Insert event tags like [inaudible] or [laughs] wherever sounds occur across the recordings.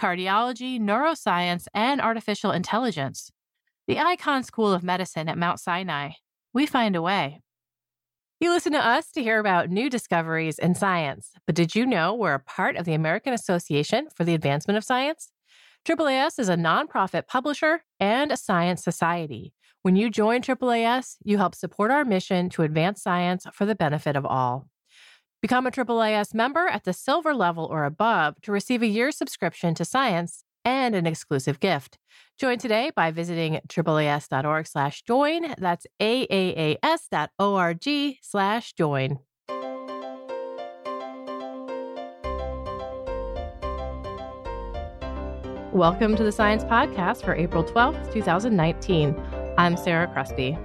cardiology, neuroscience, and artificial intelligence. The Icahn School of Medicine at Mount Sinai. We find a way. You listen to us to hear about new discoveries in science, but did you know we're a part of the American Association for the Advancement of Science? AAAS is a nonprofit publisher and a science society. When you join AAAS, you help support our mission to advance science for the benefit of all. Become a AAAS member at the silver level or above to receive a year's subscription to science and an exclusive gift. Join today by visiting AAAS.org slash join. That's AAAS.org slash join. Welcome to the Science Podcast for April 12th, 2019. I'm Sarah Crespi.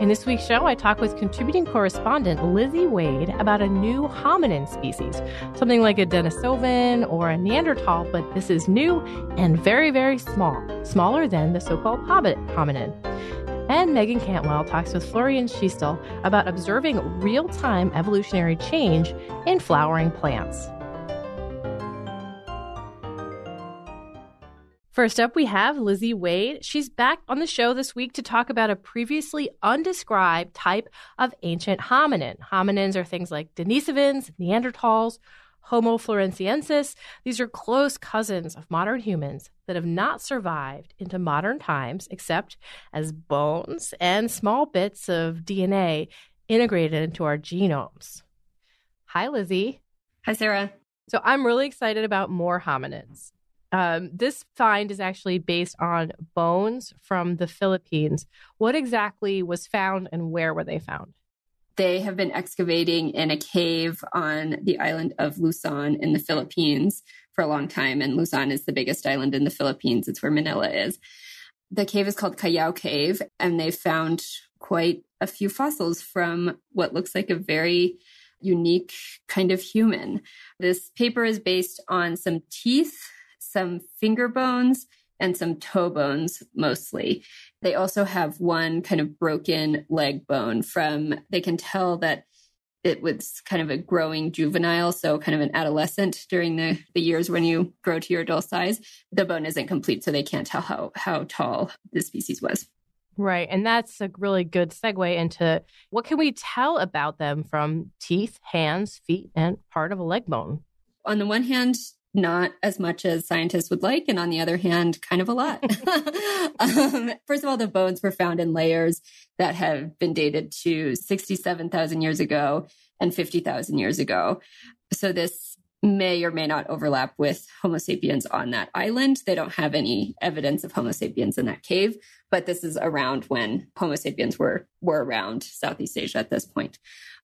In this week's show, I talk with contributing correspondent Lizzie Wade about a new hominin species, something like a Denisovan or a Neanderthal, but this is new and very, very small, smaller than the so called hobbit hominin. And Meagan Cantwell talks with Florian Schiestl about observing real time evolutionary change in flowering plants. First up, we have Lizzie Wade. She's back on the show this week to talk about a previously undescribed type of ancient hominin. Hominins are things like Denisovans, Neanderthals, Homo floresiensis. These are close cousins of modern humans that have not survived into modern times except as bones and small bits of DNA integrated into our genomes. Hi, Lizzie. Hi, Sarah. So I'm really excited about more hominins. Um, this find is actually based on bones from the Philippines. What exactly was found and where were they found? They have been excavating in a cave on the island of Luzon in the Philippines for a long time. And Luzon is the biggest island in the Philippines. It's where Manila is. The cave is called Callao Cave, and they found quite a few fossils from what looks like a very unique kind of human. This paper is based on some teeth some finger bones and some toe bones mostly. They also have one kind of broken leg bone from, they can tell that it was kind of a growing juvenile, so kind of an adolescent during the, the years when you grow to your adult size. The bone isn't complete, so they can't tell how, how tall the species was. Right. And that's a really good segue into what can we tell about them from teeth, hands, feet, and part of a leg bone? On the one hand, not as much as scientists would like, and on the other hand, kind of a lot. [laughs] [laughs] um, first of all, the bones were found in layers that have been dated to 67,000 years ago and 50,000 years ago. So this may or may not overlap with Homo sapiens on that island. They don't have any evidence of Homo sapiens in that cave, but this is around when Homo sapiens were were around Southeast Asia at this point.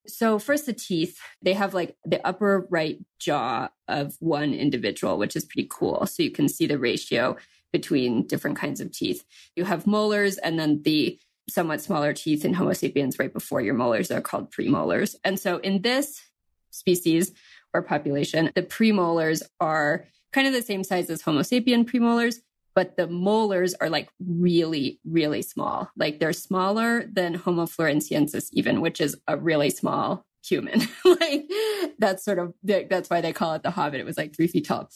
So, first, the teeth, they have like the upper right jaw of one individual, which is pretty cool. So, you can see the ratio between different kinds of teeth. You have molars and then the somewhat smaller teeth in Homo sapiens right before your molars are called premolars. And so, in this species population, the premolars are kind of the same size as Homo sapien premolars, but the molars are like really, really small. Like they're smaller than Homo floresiensis, even, which is a really small human. [laughs] like that's sort of that's why they call it the Hobbit. It was like three feet tall.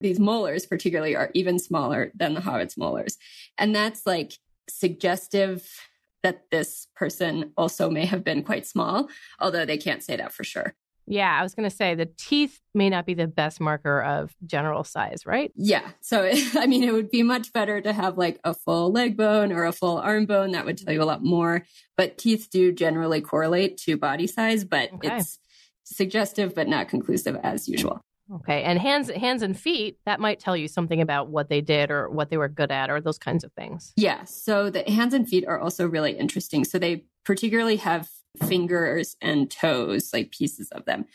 These molars, particularly, are even smaller than the Hobbit's molars, and that's like suggestive that this person also may have been quite small, although they can't say that for sure. Yeah, I was going to say the teeth may not be the best marker of general size, right? Yeah. So, [laughs] I mean, it would be much better to have like a full leg bone or a full arm bone. That would tell you a lot more. But teeth do generally correlate to body size, but okay. it's suggestive, but not conclusive as usual. Okay. And hands hands and feet, that might tell you something about what they did or what they were good at or those kinds of things. Yeah. So the hands and feet are also really interesting. So they particularly have fingers and toes, like pieces of them.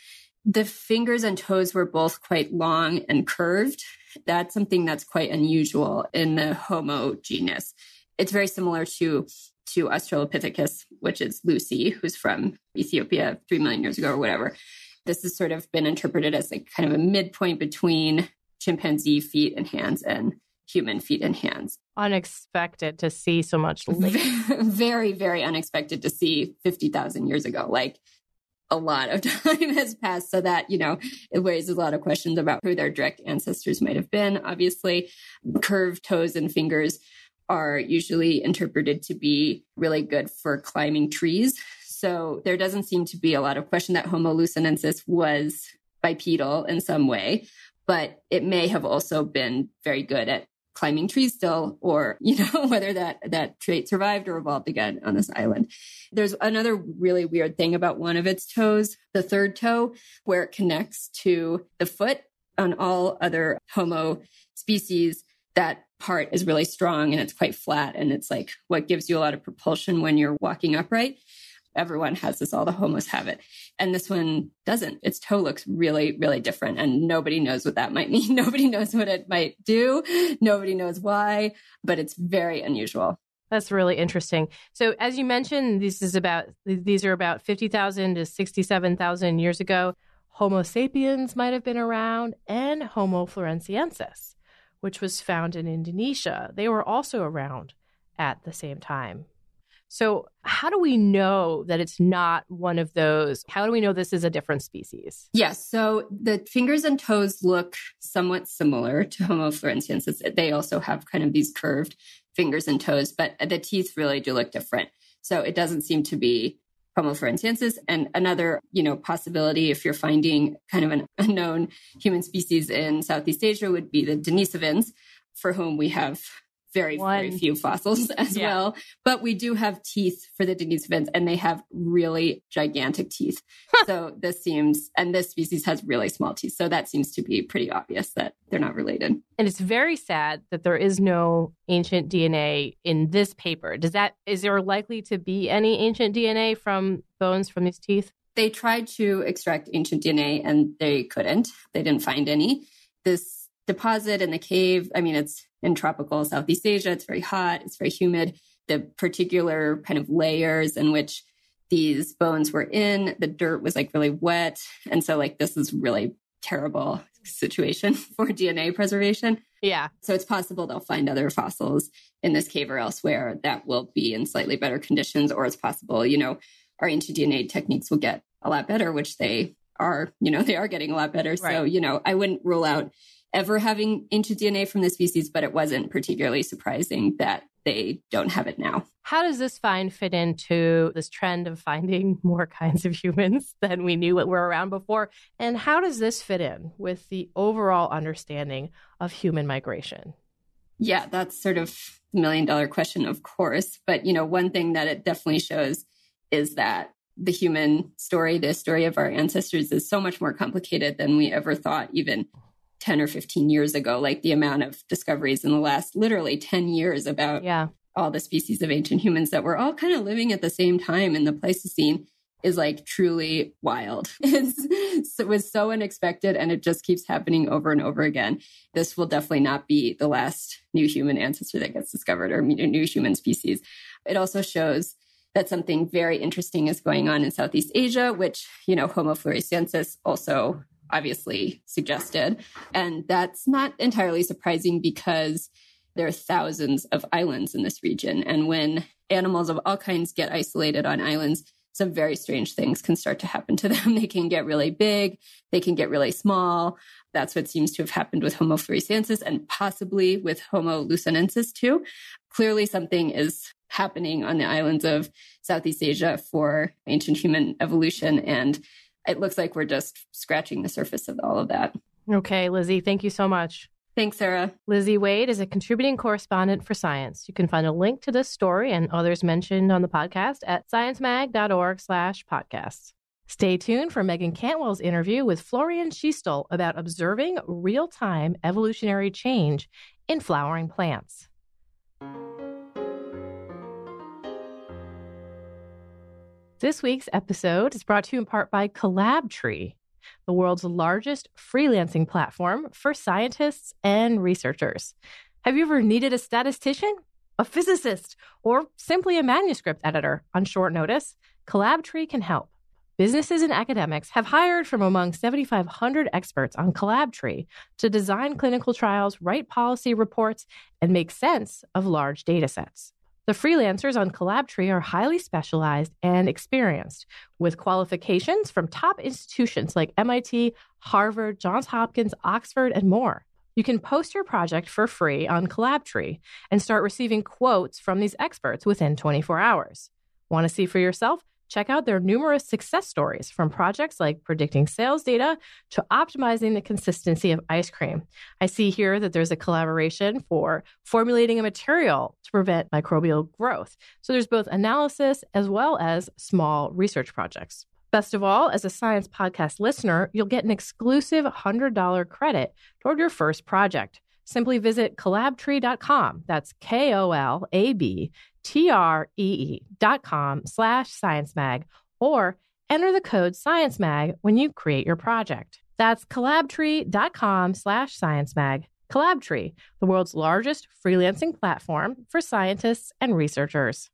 The fingers and toes were both quite long and curved. That's something that's quite unusual in the Homo genus. It's very similar to to Australopithecus, which is Lucy, who's from Ethiopia three million years ago or whatever. This has sort of been interpreted as like kind of a midpoint between chimpanzee feet and hands and human feet and hands. Unexpected to see so much [laughs] very, very unexpected to see 50,000 years ago. Like a lot of [laughs] time has passed so that, you know, it raises a lot of questions about who their direct ancestors might have been. Obviously, curved toes and fingers are usually interpreted to be really good for climbing trees. So there doesn't seem to be a lot of question that Homo luzonensis was bipedal in some way, but it may have also been very good at climbing trees still, or, [laughs] you know, whether that, that trait survived or evolved again on this island. There's another really weird thing about one of its toes, the third toe, where it connects to the foot on all other Homo species. That part is really strong and it's quite flat. And it's like what gives you a lot of propulsion when you're walking upright everyone has this, all the homos have it. And this one doesn't. Its toe looks really, really different. And nobody knows what that might mean. [laughs] Nobody knows what it might do. Nobody knows why, but it's very unusual. That's really interesting. So, as you mentioned, this is about these are about fifty thousand to sixty-seven thousand years ago. Homo sapiens might have been around, and Homo floresiensis, which was found in Indonesia. They were also around at the same time. So, how do we know that it's not one of those? How do we know this is a different species? Yes. So, the fingers and toes look somewhat similar to Homo floresiensis. They also have kind of these curved fingers and toes, but the teeth really do look different. So, it doesn't seem to be Homo floresiensis. And another, you know, possibility if you're finding kind of an [laughs] unknown human species in Southeast Asia would be the Denisovans, for whom we have very, One. very few fossils [laughs] as yeah. well. But we do have teeth for the Denisovans, and they have really gigantic teeth. so this seems, and this species has really small teeth. So that seems to be pretty obvious that they're not related. And it's very sad that there is no ancient DNA in this paper. Does that, is there likely to be any ancient DNA from bones from these teeth? They tried to extract ancient DNA and they couldn't. They didn't find any. This deposit in the cave, I mean, it's in tropical Southeast Asia. It's very hot, it's very humid. The particular kind of layers in which these bones were in, the dirt was like really wet. And so, like, this is really terrible situation [laughs] for DNA preservation. Yeah. So it's possible they'll find other fossils in this cave or elsewhere that will be in slightly better conditions, or it's possible, you know, our ancient DNA techniques will get a lot better, which they are, you know, they are getting a lot better. Right. So, you know, I wouldn't rule out ever having ancient DNA from the species, but it wasn't particularly surprising that they don't have it now. How does this find fit into this trend of finding [laughs] more kinds of humans than we knew were around before? And how does this fit in with the overall understanding of human migration? Yeah, that's sort of the million dollar question, of course. But, you know, one thing that it definitely shows is that the human story, the story of our ancestors, is so much more complicated than we ever thought, even 10 or 15 years ago, like the amount of discoveries in the last literally 10 years about yeah. all the species of ancient humans that were all kind of living at the same time in the Pleistocene is like truly wild. [laughs] It's, it was so unexpected and it just keeps happening over and over again. This will definitely not be the last new human ancestor that gets discovered or new human species. It also shows that something very interesting is going on in Southeast Asia, which, you know, Homo floresiensis also obviously suggested. And that's not entirely surprising because there are thousands of islands in this region. And when animals of all kinds get isolated on islands, some very strange things can start to happen to them. [laughs] They can get really big, they can get really small. That's what seems to have happened with Homo floresiensis and possibly with Homo luzonensis too. Clearly, something is happening on the islands of Southeast Asia for ancient human evolution. And it looks like we're just scratching the surface of all of that. Okay, Lizzie, thank you so much. Thanks, Sarah. Lizzie Wade is a contributing correspondent for Science. You can find a link to this story and others mentioned on the podcast at sciencemag.org slash podcasts. Stay tuned for Meagan Cantwell's interview with Florian Schiestl about observing real-time evolutionary change in flowering plants. This week's episode is brought to you in part by Kolabtree, the world's largest freelancing platform for scientists and researchers. Have you ever needed a statistician, a physicist, or simply a manuscript editor on short notice? Kolabtree can help. Businesses and academics have hired from among 7,500 experts on Kolabtree to design clinical trials, write policy reports, and make sense of large data sets. The freelancers on Kolabtree are highly specialized and experienced, with qualifications from top institutions like MIT, Harvard, Johns Hopkins, Oxford, and more. You can post your project for free on Kolabtree and start receiving quotes from these experts within 24 hours. Want to see for yourself? Check out their numerous success stories from projects like predicting sales data to optimizing the consistency of ice cream. I see here that there's a collaboration for formulating a material to prevent microbial growth. So there's both analysis as well as small research projects. Best of all, as a science podcast listener, you'll get an exclusive $100 credit toward your first project. Simply visit kolabtree.com. That's K O L A B T R E E dot com slash science mag or enter the code science mag when you create your project. That's kolabtree.com slash science mag. Kolabtree, the world's largest freelancing platform for scientists and researchers.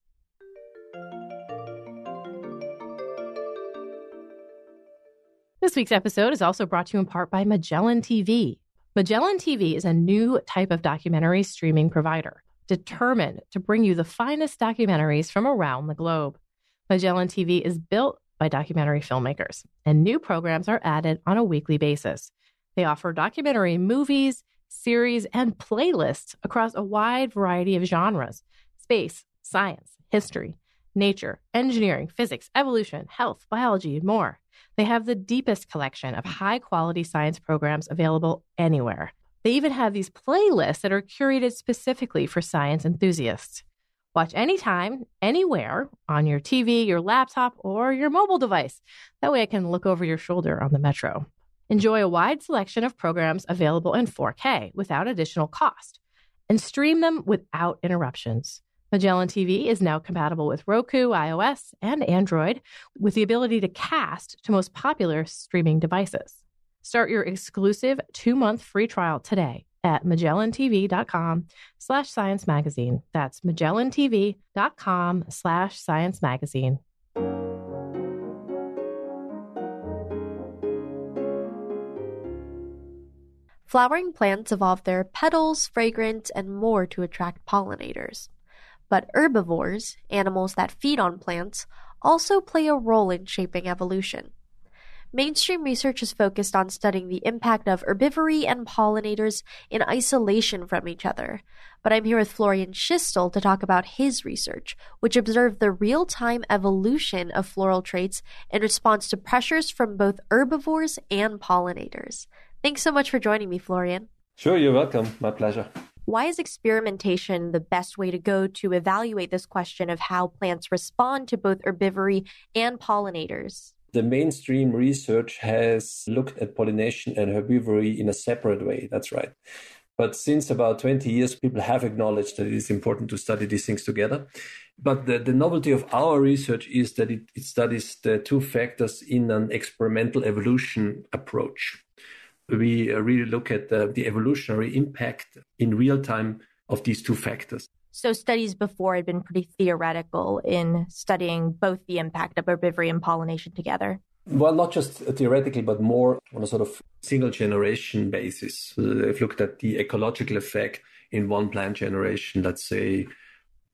This week's episode is also brought to you in part by Magellan TV. Magellan TV is a new type of documentary streaming provider determined to bring you the finest documentaries from around the globe. Magellan TV is built by documentary filmmakers, and new programs are added on a weekly basis. They offer documentary movies, series, and playlists across a wide variety of genres space, science, history, nature, engineering, physics, evolution, health, biology, and more. They have the deepest collection of high quality science programs available anywhere. They even have these playlists that are curated specifically for science enthusiasts. Watch anytime, anywhere, on your TV, your laptop, or your mobile device. That way I can look over your shoulder on the metro. Enjoy a wide selection of programs available in 4K without additional cost, and stream them without interruptions. Magellan TV is now compatible with Roku, iOS, and Android, with the ability to cast to most popular streaming devices. Start your exclusive two-month free trial today at magellantv.com slash science magazine. That's magellantv.com slash science magazine. Flowering plants evolve their petals, fragrance, and more to attract pollinators. But herbivores, animals that feed on plants, also play a role in shaping evolution. Mainstream research is focused on studying the impact of herbivory and pollinators in isolation from each other. But I'm here with Florian Schiestl to talk about his research, which observed the real time evolution of floral traits in response to pressures from both herbivores and pollinators. Thanks so much for joining me, Florian. Sure, you're welcome. My pleasure. Why is experimentation the best way to go to evaluate this question of how plants respond to both herbivory and pollinators? The mainstream research has looked at pollination and herbivory in a separate way. That's right. But since about 20 years, people have acknowledged that it is important to study these things together. But the, the novelty of our research is that it, it studies the two factors in an experimental evolution approach. We really look at the, the evolutionary impact in real time of these two factors. So studies before had been pretty theoretical in studying both the impact of herbivory and pollination together. Well, not just theoretically, but more on a sort of single generation basis. They've looked at the ecological effect in one plant generation, let's say,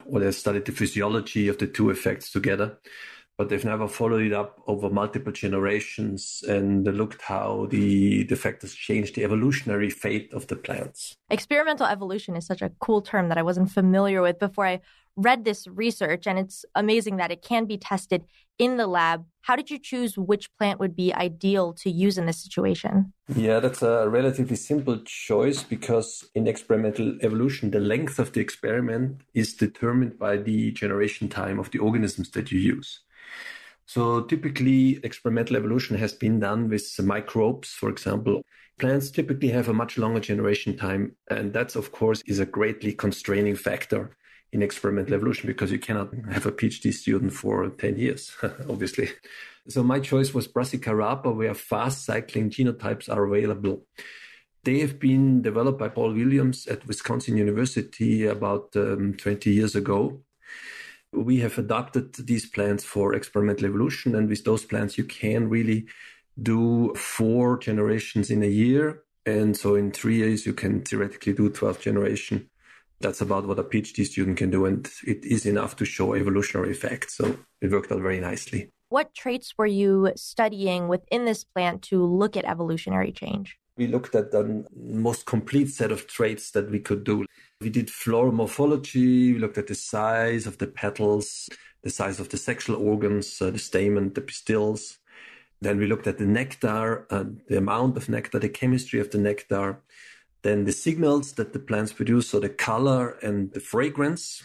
or they've studied the physiology of the two effects together but they've never followed it up over multiple generations and looked how the, the factors changed the evolutionary fate of the plants. Experimental evolution is such a cool term that I wasn't familiar with before I read this research, and it's amazing that it can be tested in the lab. How did you choose which plant would be ideal to use in this situation? Yeah, that's a relatively simple choice because in experimental evolution, the length of the experiment is determined by the generation time of the organisms that you use. So typically experimental evolution has been done with microbes, for example. Plants typically have a much longer generation time. And that's, of course, is a greatly constraining factor in experimental evolution because you cannot have a PhD student for 10 years, [laughs] obviously. So my choice was Brassica rapa, where fast cycling genotypes are available. They have been developed by Paul Williams at Wisconsin University about um, 20 years ago. We have adopted these plants for experimental evolution, and with those plants, you can really do four generations in a year. And so in three years, you can theoretically do 12 generation. That's about what a PhD student can do. And it is enough to show evolutionary effects. So it worked out very nicely. What traits were you studying within this plant to look at evolutionary change? we looked at the most complete set of traits that we could do. We did floral morphology, we looked at the size of the petals, the size of the sexual organs, uh, the stamen, the pistils. Then we looked at the nectar, uh, the amount of nectar, the chemistry of the nectar. Then the signals that the plants produce, so the color and the fragrance.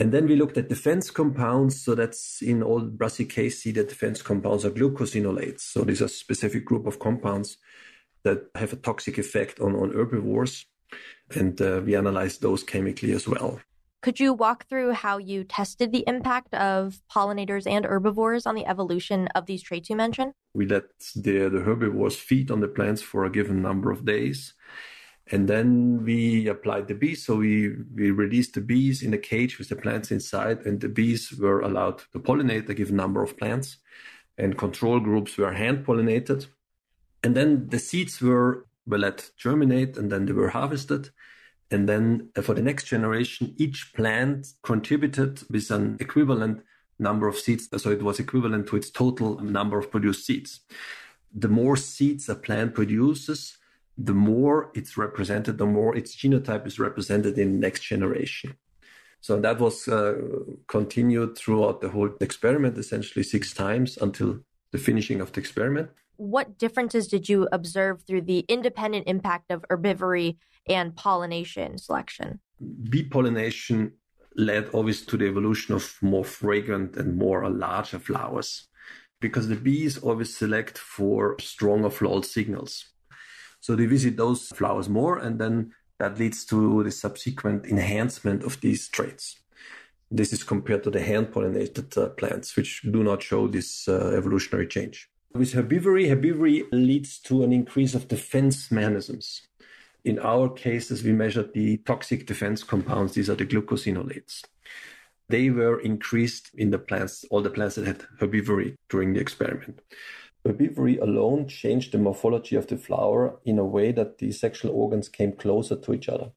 And then we looked at defense compounds. So that's in all Brassicaceae, the defense compounds are glucosinolates. So these are a specific group of compounds that have a toxic effect on, on herbivores. And uh, we analyzed those chemically as well. Could you walk through how you tested the impact of pollinators and herbivores on the evolution of these traits you mentioned? We let the, the herbivores feed on the plants for a given number of days. And then we applied the bees. So we, we released the bees in a cage with the plants inside, and the bees were allowed to pollinate a given number of plants. And control groups were hand pollinated. And then the seeds were, were let germinate and then they were harvested. And then uh, for the next generation, each plant contributed with an equivalent number of seeds. So it was equivalent to its total number of produced seeds. The more seeds a plant produces, the more it's represented, the more its genotype is represented in the next generation. So that was uh, continued throughout the whole experiment, essentially six times until the finishing of the experiment what differences did you observe through the independent impact of herbivory and pollination selection? Bee pollination led always to the evolution of more fragrant and more larger flowers because the bees always select for stronger floral signals. So they visit those flowers more, and then that leads to the subsequent enhancement of these traits. This is compared to the hand pollinated uh, plants, which do not show this uh, evolutionary change. With herbivory, herbivory leads to an increase of defense mechanisms. In our cases, we measured the toxic defense compounds. These are the glucosinolates. They were increased in the plants, all the plants that had herbivory during the experiment. Herbivory alone changed the morphology of the flower in a way that the sexual organs came closer to each other.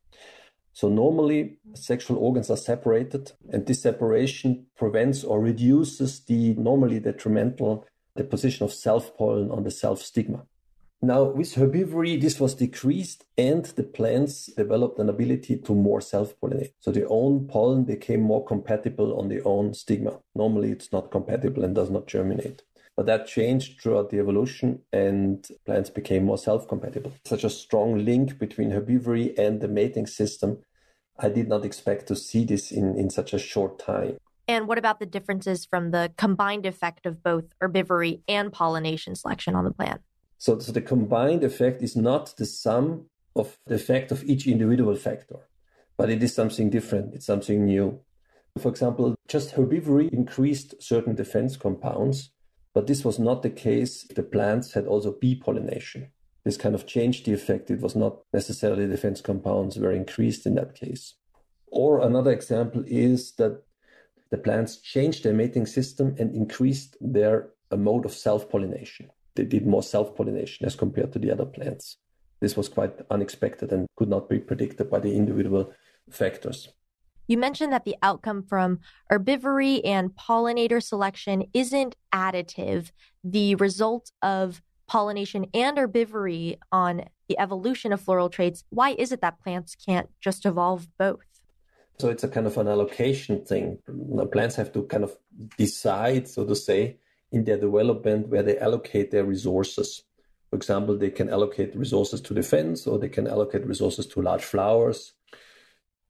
So normally sexual organs are separated and this separation prevents or reduces the normally detrimental the position of self pollen on the self stigma. Now, with herbivory, this was decreased, and the plants developed an ability to more self pollinate. So their own pollen became more compatible on their own stigma. Normally, it's not compatible and does not germinate. But that changed throughout the evolution, and plants became more self compatible. Such a strong link between herbivory and the mating system. I did not expect to see this in, in such a short time. And what about the differences from the combined effect of both herbivory and pollination selection on the plant? So, so the combined effect is not the sum of the effect of each individual factor, but it is something different. It's something new. For example, just herbivory increased certain defense compounds, but this was not the case the plants had also bee pollination. This kind of changed the effect. It was not necessarily defense compounds were increased in that case. Or another example is that the plants changed their mating system and increased their mode of self pollination. They did more self pollination as compared to the other plants. This was quite unexpected and could not be predicted by the individual factors. You mentioned that the outcome from herbivory and pollinator selection isn't additive. The result of pollination and herbivory on the evolution of floral traits, why is it that plants can't just evolve both? So it's a kind of an allocation thing. Plants have to kind of decide, so to say, in their development where they allocate their resources. For example, they can allocate resources to defense or they can allocate resources to large flowers.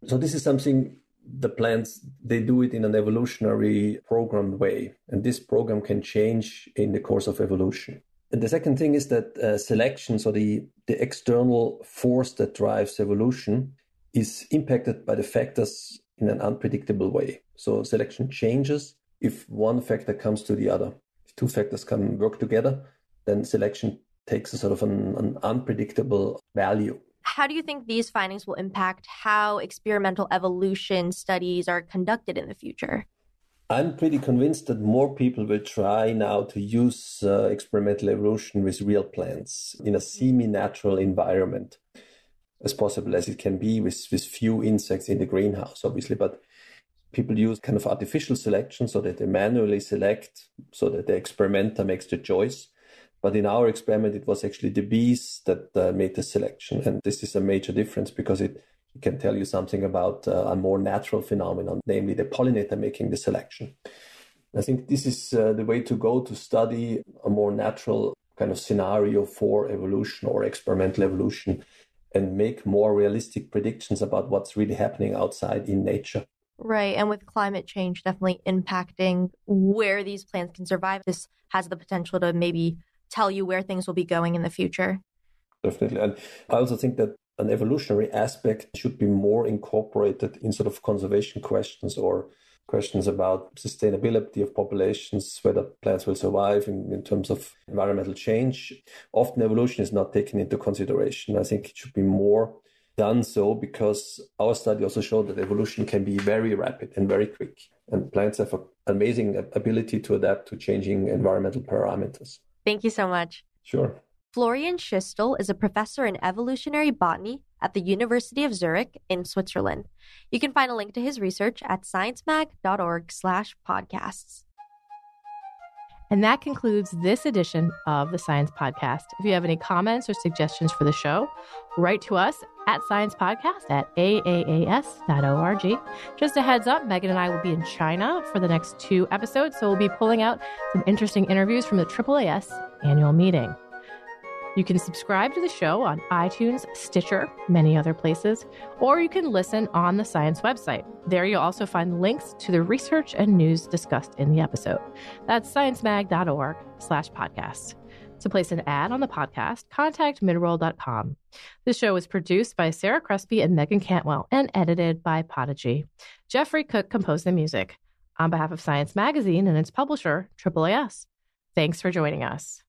So this is something the plants they do it in an evolutionary programmed way and this program can change in the course of evolution and the second thing is that uh, selection so the the external force that drives evolution is impacted by the factors in an unpredictable way. So selection changes if one factor comes to the other. If two factors can work together, then selection takes a sort of an, an unpredictable value. How do you think these findings will impact how experimental evolution studies are conducted in the future? I'm pretty convinced that more people will try now to use uh, experimental evolution with real plants in a semi natural environment as possible as it can be with, with few insects in the greenhouse, obviously. But people use kind of artificial selection so that they manually select so that the experimenter makes the choice. But in our experiment, it was actually the bees that uh, made the selection. And this is a major difference because it, it can tell you something about uh, a more natural phenomenon, namely the pollinator making the selection. I think this is uh, the way to go to study a more natural kind of scenario for evolution or experimental evolution and make more realistic predictions about what's really happening outside in nature. Right. And with climate change definitely impacting where these plants can survive, this has the potential to maybe tell you where things will be going in the future. Definitely. And I also think that an evolutionary aspect should be more incorporated in sort of conservation questions or questions about sustainability of populations, whether plants will survive in, in terms of environmental change. Often evolution is not taken into consideration. I think it should be more done so because our study also showed that evolution can be very rapid and very quick. And plants have an amazing ability to adapt to changing environmental parameters. Thank you so much. Sure. Florian Schiestl is a professor in evolutionary botany at the University of Zurich in Switzerland. You can find a link to his research at sciencemag.org/podcasts. And that concludes this edition of the Science Podcast. If you have any comments or suggestions for the show, write to us at Science Podcast at aaas.org. Just a heads up, Meagan and I will be in China for the next two episodes, so we'll be pulling out some interesting interviews from the AAAS annual meeting. You can subscribe to the show on iTunes, Stitcher, many other places, or you can listen on the science website. There you'll also find links to the research and news discussed in the episode. That's sciencemag.org slash podcast. To place an ad on the podcast, contact midroll.com. This show was produced by Sarah Crespi and Meagan Cantwell and edited by Podigy. Jeffrey Cook composed the music. On behalf of Science Magazine and its publisher, AAAS, thanks for joining us.